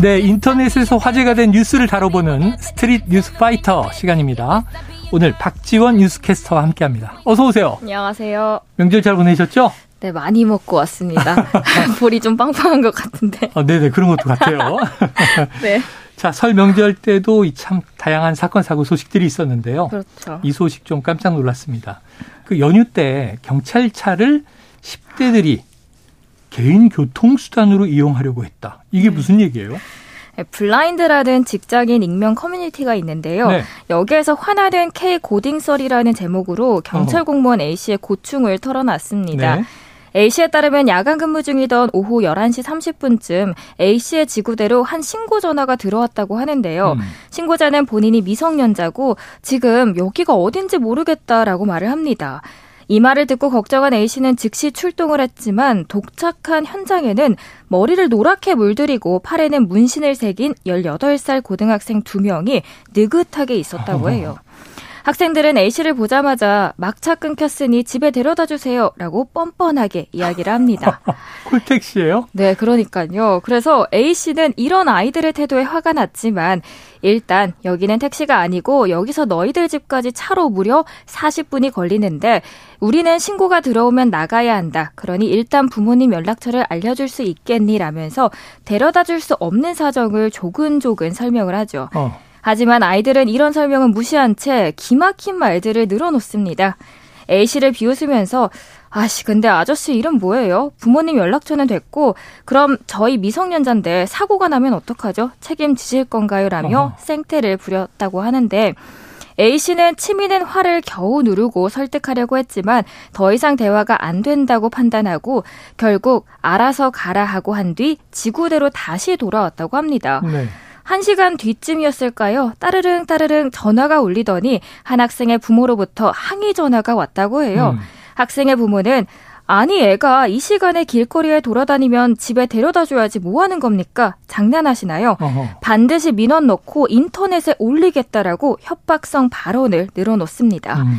네, 인터넷에서 화제가 된 뉴스를 다뤄보는 스트릿 뉴스 파이터 시간입니다. 오늘 박지원 뉴스캐스터와 함께합니다. 어서 오세요. 안녕하세요. 명절 잘 보내셨죠? 네, 많이 먹고 왔습니다. 볼이 좀 빵빵한 것 같은데. 어, 네네, 그런 것도 같아요. 네. 자, 설 명절 때도 참 다양한 사건, 사고 소식들이 있었는데요. 그렇죠. 이 소식 좀 깜짝 놀랐습니다. 그 연휴 때 경찰차를 10대들이 개인 교통수단으로 이용하려고 했다. 이게 네. 무슨 얘기예요? 네, 블라인드라는 직장인 익명 커뮤니티가 있는데요. 네. 여기에서 화나는 K 고딩설이라는 제목으로 경찰 공무원 A씨의 고충을 털어놨습니다. 네. A씨에 따르면 야간 근무 중이던 오후 11시 30분쯤 A씨의 지구대로 한 신고 전화가 들어왔다고 하는데요. 음. 신고자는 본인이 미성년자고 지금 여기가 어딘지 모르겠다라고 말을 합니다. 이 말을 듣고 걱정한 A씨는 즉시 출동을 했지만 도착한 현장에는 머리를 노랗게 물들이고 팔에는 문신을 새긴 18살 고등학생 2명이 느긋하게 있었다고 해요. 학생들은 A씨를 보자마자 막차 끊겼으니 집에 데려다 주세요. 라고 뻔뻔하게 이야기를 합니다. 콜택시예요? 네, 그러니까요. 그래서 A씨는 이런 아이들의 태도에 화가 났지만 일단 여기는 택시가 아니고 여기서 너희들 집까지 차로 무려 40분이 걸리는데 우리는 신고가 들어오면 나가야 한다. 그러니 일단 부모님 연락처를 알려줄 수 있겠니? 라면서 데려다 줄 수 없는 사정을 조근조근 설명을 하죠. 어. 하지만 아이들은 이런 설명은 무시한 채 기막힌 말들을 늘어놓습니다. A씨를 비웃으면서 아씨 근데 아저씨 이름 뭐예요? 부모님 연락처는 됐고 그럼 저희 미성년자인데 사고가 나면 어떡하죠? 책임지실 건가요? 라며 어허. 생태를 부렸다고 하는데 A씨는 치미는 화를 겨우 누르고 설득하려고 했지만 더 이상 대화가 안 된다고 판단하고 결국 알아서 가라 하고 한 뒤 지구대로 다시 돌아왔다고 합니다. 네. 1시간 뒤쯤이었을까요? 따르릉 따르릉 전화가 울리더니 한 학생의 부모로부터 항의 전화가 왔다고 해요. 음. 학생의 부모는 아니 애가 이 시간에 길거리에 돌아다니면 집에 데려다 줘야지 뭐 하는 겁니까? 장난하시나요? 어허. 반드시 민원 넣고 인터넷에 올리겠다라고 협박성 발언을 늘어놓습니다. 음.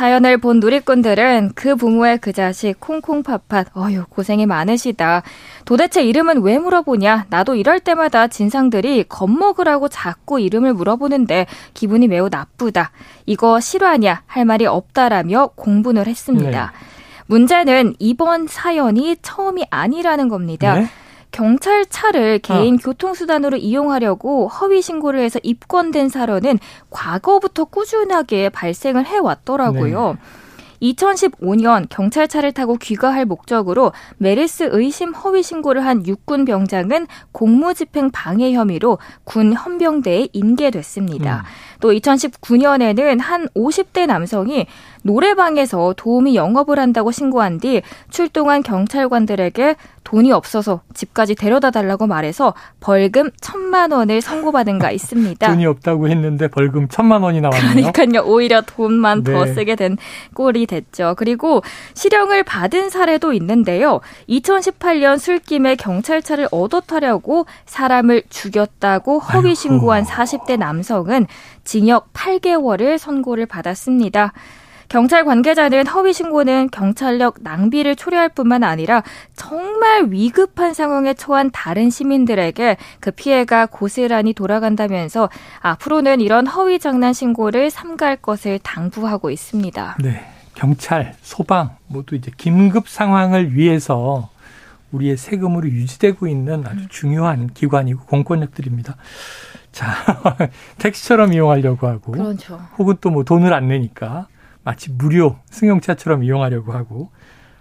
사연을 본 누리꾼들은 그 부모의 그 자식 콩콩팥팥 어휴 고생이 많으시다. 도대체 이름은 왜 물어보냐? 나도 이럴 때마다 진상들이 겁먹으라고 자꾸 이름을 물어보는데 기분이 매우 나쁘다. 이거 실화냐? 할 말이 없다라며 공분을 했습니다. 네. 문제는 이번 사연이 처음이 아니라는 겁니다. 네? 경찰차를 개인 어. 교통수단으로 이용하려고 허위 신고를 해서 입건된 사례는 과거부터 꾸준하게 발생을 해왔더라고요. 네. 2015년 경찰차를 타고 귀가할 목적으로 메르스 의심 허위 신고를 한 육군 병장은 공무집행 방해 혐의로 군 헌병대에 인계됐습니다. 음. 또 2019년에는 한 50대 남성이 노래방에서 도우미 영업을 한다고 신고한 뒤 출동한 경찰관들에게 돈이 없어서 집까지 데려다 달라고 말해서 벌금 천만 원을 선고받은 가 있습니다. 돈이 없다고 했는데 벌금 천만 원이 나왔네요. 그러니까요. 오히려 돈만 네. 더 쓰게 된 꼴이 됐죠. 그리고 실형을 받은 사례도 있는데요. 2018년 술김에 경찰차를 얻어 타려고 사람을 죽였다고 허위 신고한 40대 남성은 징역 8개월을 선고를 받았습니다. 경찰 관계자는 허위 신고는 경찰력 낭비를 초래할 뿐만 아니라 정말 위급한 상황에 처한 다른 시민들에게 그 피해가 고스란히 돌아간다면서 앞으로는 이런 허위 장난 신고를 삼가할 것을 당부하고 있습니다. 네. 경찰, 소방 모두 이제 긴급 상황을 위해서 우리의 세금으로 유지되고 있는 아주 중요한 기관이고 공권력들입니다. 자, 택시처럼 이용하려고 하고 그렇죠. 혹은 또 뭐 돈을 안 내니까 마치 무료 승용차처럼 이용하려고 하고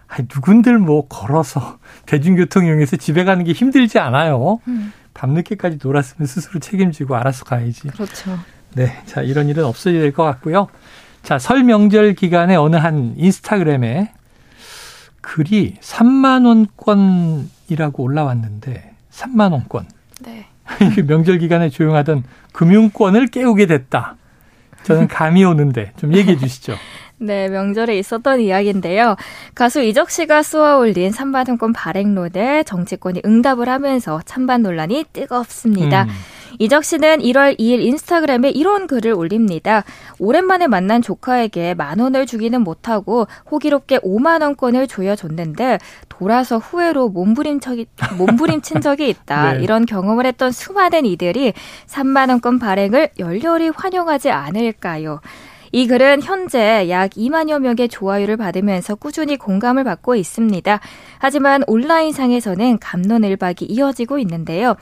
아니 누군들 뭐 걸어서 대중교통 이용해서 집에 가는 게 힘들지 않아요. 음. 밤늦게까지 놀았으면 스스로 책임지고 알아서 가야지. 그렇죠. 네. 자, 이런 일은 없어져야 될 것 같고요. 자, 설 명절 기간에 어느 한 인스타그램에 글이 3만 원권이라고 올라왔는데 3만 원권. 네. 명절 기간에 조용하던 금융권을 깨우게 됐다. 저는 감이 오는데 좀 얘기해 주시죠. 네, 명절에 있었던 이야기인데요. 가수 이적 씨가 쏘아 올린 산바등권 발행론에 정치권이 응답을 하면서 찬반 논란이 뜨겁습니다. 음. 이적 씨는 1월 2일 인스타그램에 이런 글을 올립니다. 오랜만에 만난 조카에게 만 원을 주기는 못하고 호기롭게 5만 원권을 조여줬는데 돌아서 후회로 몸부림쳐기, 몸부림친 적이 있다. 네. 이런 경험을 했던 수많은 이들이 3만 원권 발행을 열렬히 환영하지 않을까요? 이 글은 현재 약 2만여 명의 좋아요를 받으면서 꾸준히 공감을 받고 있습니다. 하지만 온라인상에서는 감론을박이 이어지고 있는데요.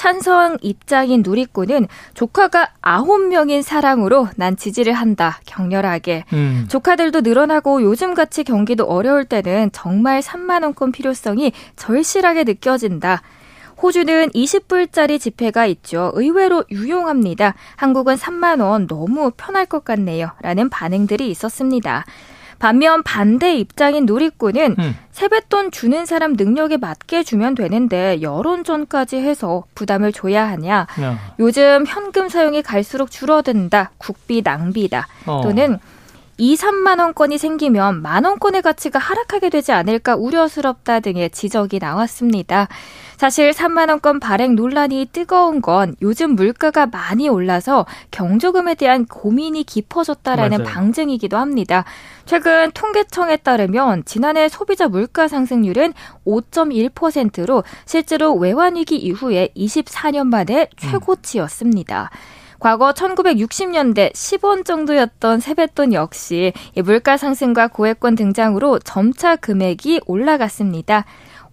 찬성 입장인 누리꾼은 조카가 아홉 명인 사랑으로 난 지지를 한다. 격렬하게. 음. 조카들도 늘어나고 요즘같이 경기도 어려울 때는 정말 3만 원권 필요성이 절실하게 느껴진다. 호주는 20불짜리 지폐가 있죠. 의외로 유용합니다. 한국은 3만 원 너무 편할 것 같네요. 라는 반응들이 있었습니다. 반면 반대 입장인 누리꾼은 음. 세뱃돈 주는 사람 능력에 맞게 주면 되는데 여론전까지 해서 부담을 줘야 하냐. 야. 요즘 현금 사용이 갈수록 줄어든다. 국비 낭비다. 어. 또는 2, 3만 원권이 생기면 만 원권의 가치가 하락하게 되지 않을까 우려스럽다 등의 지적이 나왔습니다. 사실 3만 원권 발행 논란이 뜨거운 건 요즘 물가가 많이 올라서 경조금에 대한 고민이 깊어졌다라는 맞아요. 방증이기도 합니다. 최근 통계청에 따르면 지난해 소비자 물가 상승률은 5.1%로 실제로 외환위기 이후에 24년 만에 최고치였습니다. 과거 1960년대 10원 정도였던 세뱃돈 역시 물가 상승과 고액권 등장으로 점차 금액이 올라갔습니다.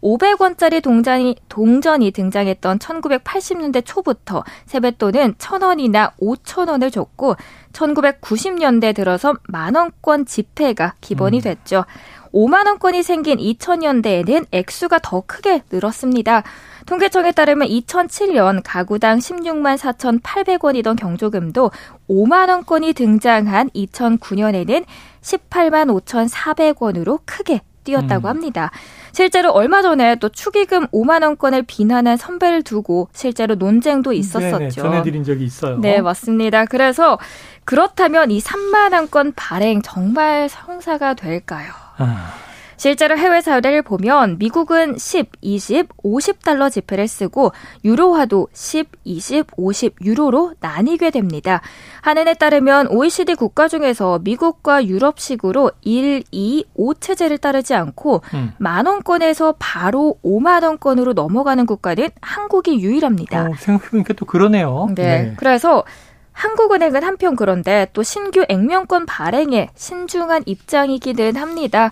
500원짜리 동전이, 동전이 등장했던 1980년대 초부터 세뱃돈은 1000원이나 5000원을 줬고 1990년대 들어서 만원권 지폐가 기본이 음. 됐죠. 5만 원권이 생긴 2000년대에는 액수가 더 크게 늘었습니다. 통계청에 따르면 2007년 가구당 16만 4,800원이던 경조금도 5만 원권이 등장한 2009년에는 18만 5,400원으로 크게 뛰었다고 음. 합니다. 실제로 얼마 전에 또 축의금 5만 원권을 비난한 선배를 두고 실제로 논쟁도 있었었죠. 네네, 전해드린 적이 있어요. 네, 맞습니다. 그래서 그렇다면 이 3만 원권 발행 정말 성사가 될까요? 아. 실제로 해외 사례를 보면 미국은 10, 20, 50달러 지폐를 쓰고 유로화도 10, 20, 50 유로로 나뉘게 됩니다. 한은에 따르면 OECD 국가 중에서 미국과 유럽식으로 1, 2, 5 체제를 따르지 않고 음. 만 원권에서 바로 5만 원권으로 넘어가는 국가는 한국이 유일합니다. 어, 생각해보니까 또 그러네요. 네. 네. 그래서 한국은행은 한편 그런데 또 신규 액면권 발행에 신중한 입장이기는 합니다.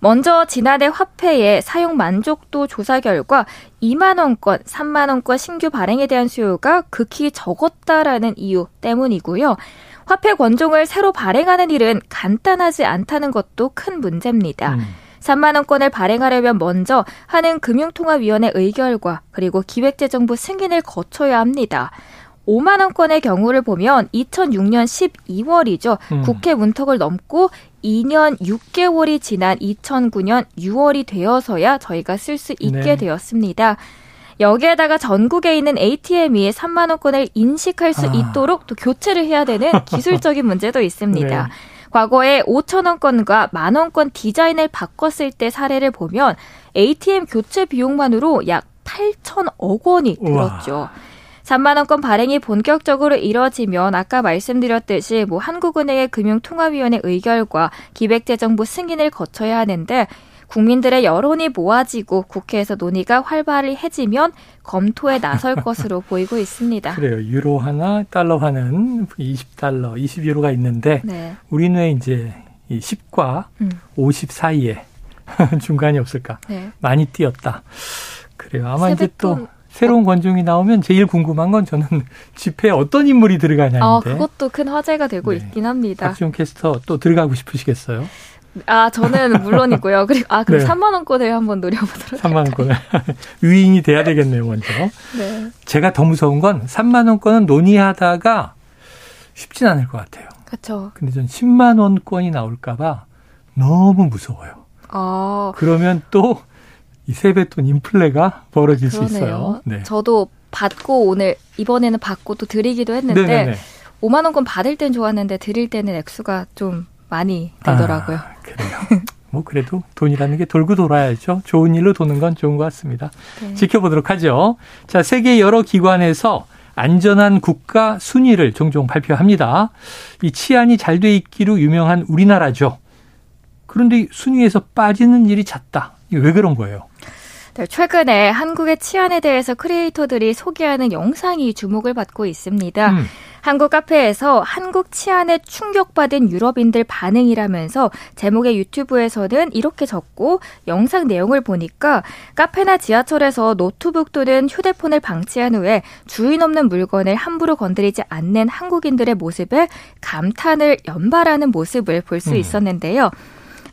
먼저 지난해 화폐의 사용 만족도 조사 결과 2만 원권, 3만 원권 신규 발행에 대한 수요가 극히 적었다라는 이유 때문이고요. 화폐 권종을 새로 발행하는 일은 간단하지 않다는 것도 큰 문제입니다. 음. 3만 원권을 발행하려면 먼저 하는 금융통화위원회 의결과 그리고 기획재정부 승인을 거쳐야 합니다. 5만 원권의 경우를 보면 2006년 12월이죠. 음. 국회 문턱을 넘고 2년 6개월이 지난 2009년 6월이 되어서야 저희가 쓸 수 있게 네. 되었습니다. 여기에다가 전국에 있는 ATM이 3만 원권을 인식할 수 아. 있도록 또 교체를 해야 되는 기술적인 문제도 있습니다. 네. 과거에 5천 원권과 만 원권 디자인을 바꿨을 때 사례를 보면 ATM 교체 비용만으로 약 8천억 원이 들었죠. 우와. 3만 원권 발행이 본격적으로 이뤄지면 아까 말씀드렸듯이 뭐 한국은행의 금융통화위원회 의결과 기획재정부 승인을 거쳐야 하는데 국민들의 여론이 모아지고 국회에서 논의가 활발해지면 검토에 나설 것으로 보이고 있습니다. 그래요. 유로 하나, 달러 하는 20달러, 20유로가 있는데 네. 우리는 왜 이제 이 10과 음. 50 사이에 중간이 없을까? 네. 많이 뛰었다. 그래요. 아마 이제 또 새로운 권종이 나오면 제일 궁금한 건 저는 집회에 어떤 인물이 들어가냐인데. 아, 그것도 큰 화제가 되고 네. 있긴 합니다. 박지훈 캐스터 또 들어가고 싶으시겠어요? 아, 저는 물론이고요. 그리고 아, 그럼 네. 3만 원권을 한번 노려보도록 3만 원권을 위인이 돼야 되겠네요, 먼저. 네. 제가 더 무서운 건 3만 원권은 논의하다가 쉽진 않을 것 같아요. 그렇죠. 근데 전 10만 원권이 나올까 봐 너무 무서워요. 아. 그러면 또 이 세뱃돈 인플레가 벌어질 그러네요. 수 있어요. 네. 저도 받고 오늘 이번에는 받고 또 드리기도 했는데 네네네. 5만 원권 받을 땐 좋았는데 드릴 때는 액수가 좀 많이 되더라고요. 아, 그래요. 뭐 그래도 돈이라는 게 돌고 돌아야죠. 좋은 일로 도는 건 좋은 것 같습니다. 네. 지켜보도록 하죠. 자, 세계 여러 기관에서 안전한 국가 순위를 종종 발표합니다. 이 치안이 잘 돼 있기로 유명한 우리나라죠. 그런데 순위에서 빠지는 일이 잦다. 이게 왜 그런 거예요? 네, 최근에 한국의 치안에 대해서 크리에이터들이 소개하는 영상이 주목을 받고 있습니다. 음. 한국 카페에서 한국 치안에 충격받은 유럽인들 반응이라면서 제목의 유튜브에서는 이렇게 적고 영상 내용을 보니까 카페나 지하철에서 노트북 또는 휴대폰을 방치한 후에 주인 없는 물건을 함부로 건드리지 않는 한국인들의 모습에 감탄을 연발하는 모습을 볼수 음. 있었는데요.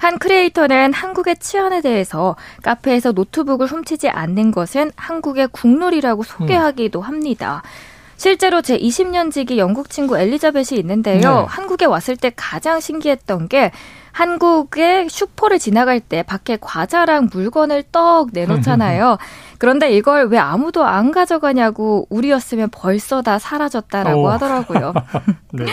한 크리에이터는 한국의 치안에 대해서 카페에서 노트북을 훔치지 않는 것은 한국의 국룰이라고 소개하기도 합니다. 실제로 제 20년 지기 영국 친구 엘리자벳이 있는데요. 네. 한국에 왔을 때 가장 신기했던 게 한국의 슈퍼를 지나갈 때 밖에 과자랑 물건을 떡 내놓잖아요. 그런데 이걸 왜 아무도 안 가져가냐고 우리였으면 벌써 다 사라졌다라고 오. 하더라고요. 네.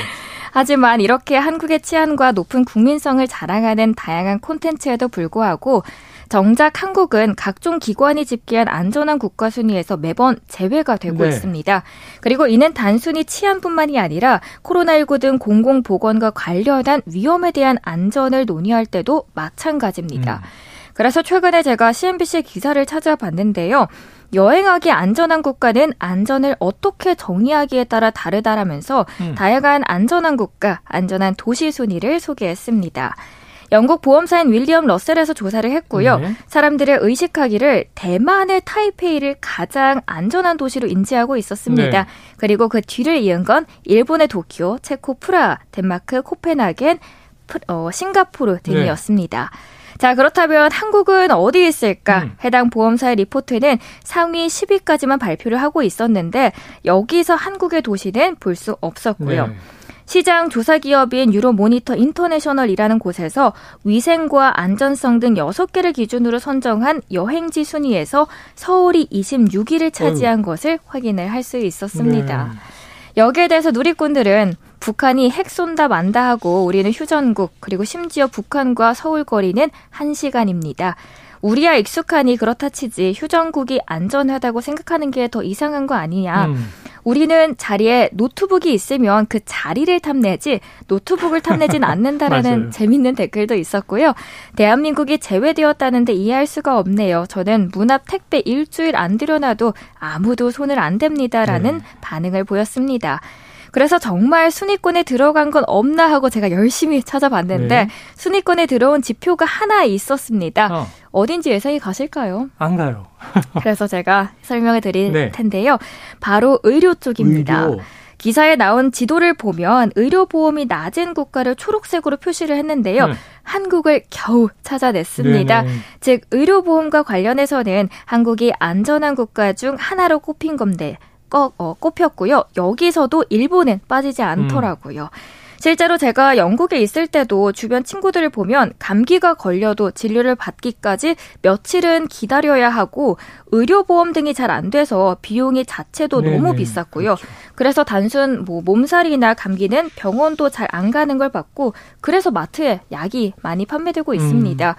하지만 이렇게 한국의 치안과 높은 국민성을 자랑하는 다양한 콘텐츠에도 불구하고 정작 한국은 각종 기관이 집계한 안전한 국가 순위에서 매번 제외가 되고 네. 있습니다. 그리고 이는 단순히 치안뿐만이 아니라 코로나19 등 공공보건과 관련한 위험에 대한 안전을 논의할 때도 마찬가지입니다. 음. 그래서 최근에 제가 CNBC 기사를 찾아봤는데요. 여행하기 안전한 국가는 안전을 어떻게 정의하기에 따라 다르다라면서 음. 다양한 안전한 국가, 안전한 도시 순위를 소개했습니다. 영국 보험사인 윌리엄 러셀에서 조사를 했고요. 네. 사람들이 의식하기를 대만의 타이페이를 가장 안전한 도시로 인지하고 있었습니다. 네. 그리고 그 뒤를 이은 건 일본의 도쿄, 체코 프라하, 덴마크 코펜하겐, 어, 싱가포르 등이었습니다. 네. 자, 그렇다면 한국은 어디 있을까? 음. 해당 보험사의 리포트는 상위 10위까지만 발표를 하고 있었는데 여기서 한국의 도시는 볼 수 없었고요. 네. 시장 조사 기업인 유로 모니터 인터내셔널이라는 곳에서 위생과 안전성 등 6개를 기준으로 선정한 여행지 순위에서 서울이 26위를 차지한 어휴. 것을 확인을 할 수 있었습니다. 네. 여기에 대해서 누리꾼들은 북한이 핵 쏜다 만다 하고 우리는 휴전국 그리고 심지어 북한과 서울 거리는 1시간입니다. 우리야 익숙하니 그렇다 치지 휴전국이 안전하다고 생각하는 게 더 이상한 거 아니냐. 음. 우리는 자리에 노트북이 있으면 그 자리를 탐내지 노트북을 탐내진 않는다라는 재밌는 댓글도 있었고요. 대한민국이 제외되었다는데 이해할 수가 없네요. 저는 문 앞 택배 일주일 안 들여놔도 아무도 손을 안 댑니다라는 네. 반응을 보였습니다. 그래서 정말 순위권에 들어간 건 없나 하고 제가 열심히 찾아봤는데 네. 순위권에 들어온 지표가 하나 있었습니다. 어. 딘지 예상이 가실까요? 안 가요. 그래서 제가 설명해 드릴 네. 텐데요. 바로 의료 쪽입니다. 의료. 기사에 나온 지도를 보면 의료보험이 낮은 국가를 초록색으로 표시를 했는데요. 네. 한국을 겨우 찾아냈습니다. 네네. 즉 의료보험과 관련해서는 한국이 안전한 국가 중 하나로 꼽힌 건데 꼽혔고요. 여기서도 일본은 빠지지 않더라고요. 음. 실제로 제가 영국에 있을 때도 주변 친구들을 보면 감기가 걸려도 진료를 받기까지 며칠은 기다려야 하고 의료보험 등이 잘 안 돼서 비용이 자체도 네네. 너무 비쌌고요. 그렇죠. 그래서 단순 뭐 몸살이나 감기는 병원도 잘 안 가는 걸 봤고 그래서 마트에 약이 많이 판매되고 있습니다. 음.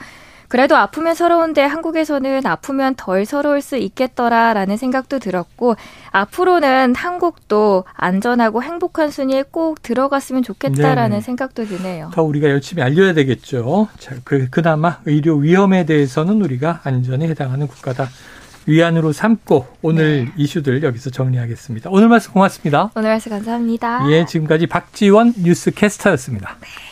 그래도 아프면 서러운데 한국에서는 아프면 덜 서러울 수 있겠더라라는 생각도 들었고 앞으로는 한국도 안전하고 행복한 순위에 꼭 들어갔으면 좋겠다라는 네 생각도 드네요. 더 우리가 열심히 알려야 되겠죠. 자, 그, 그나마 의료 위험에 대해서는 우리가 안전에 해당하는 국가다. 위안으로 삼고 오늘 네. 이슈들 여기서 정리하겠습니다. 오늘 말씀 고맙습니다. 오늘 말씀 감사합니다. 예, 지금까지 박지원 뉴스캐스터였습니다. 네.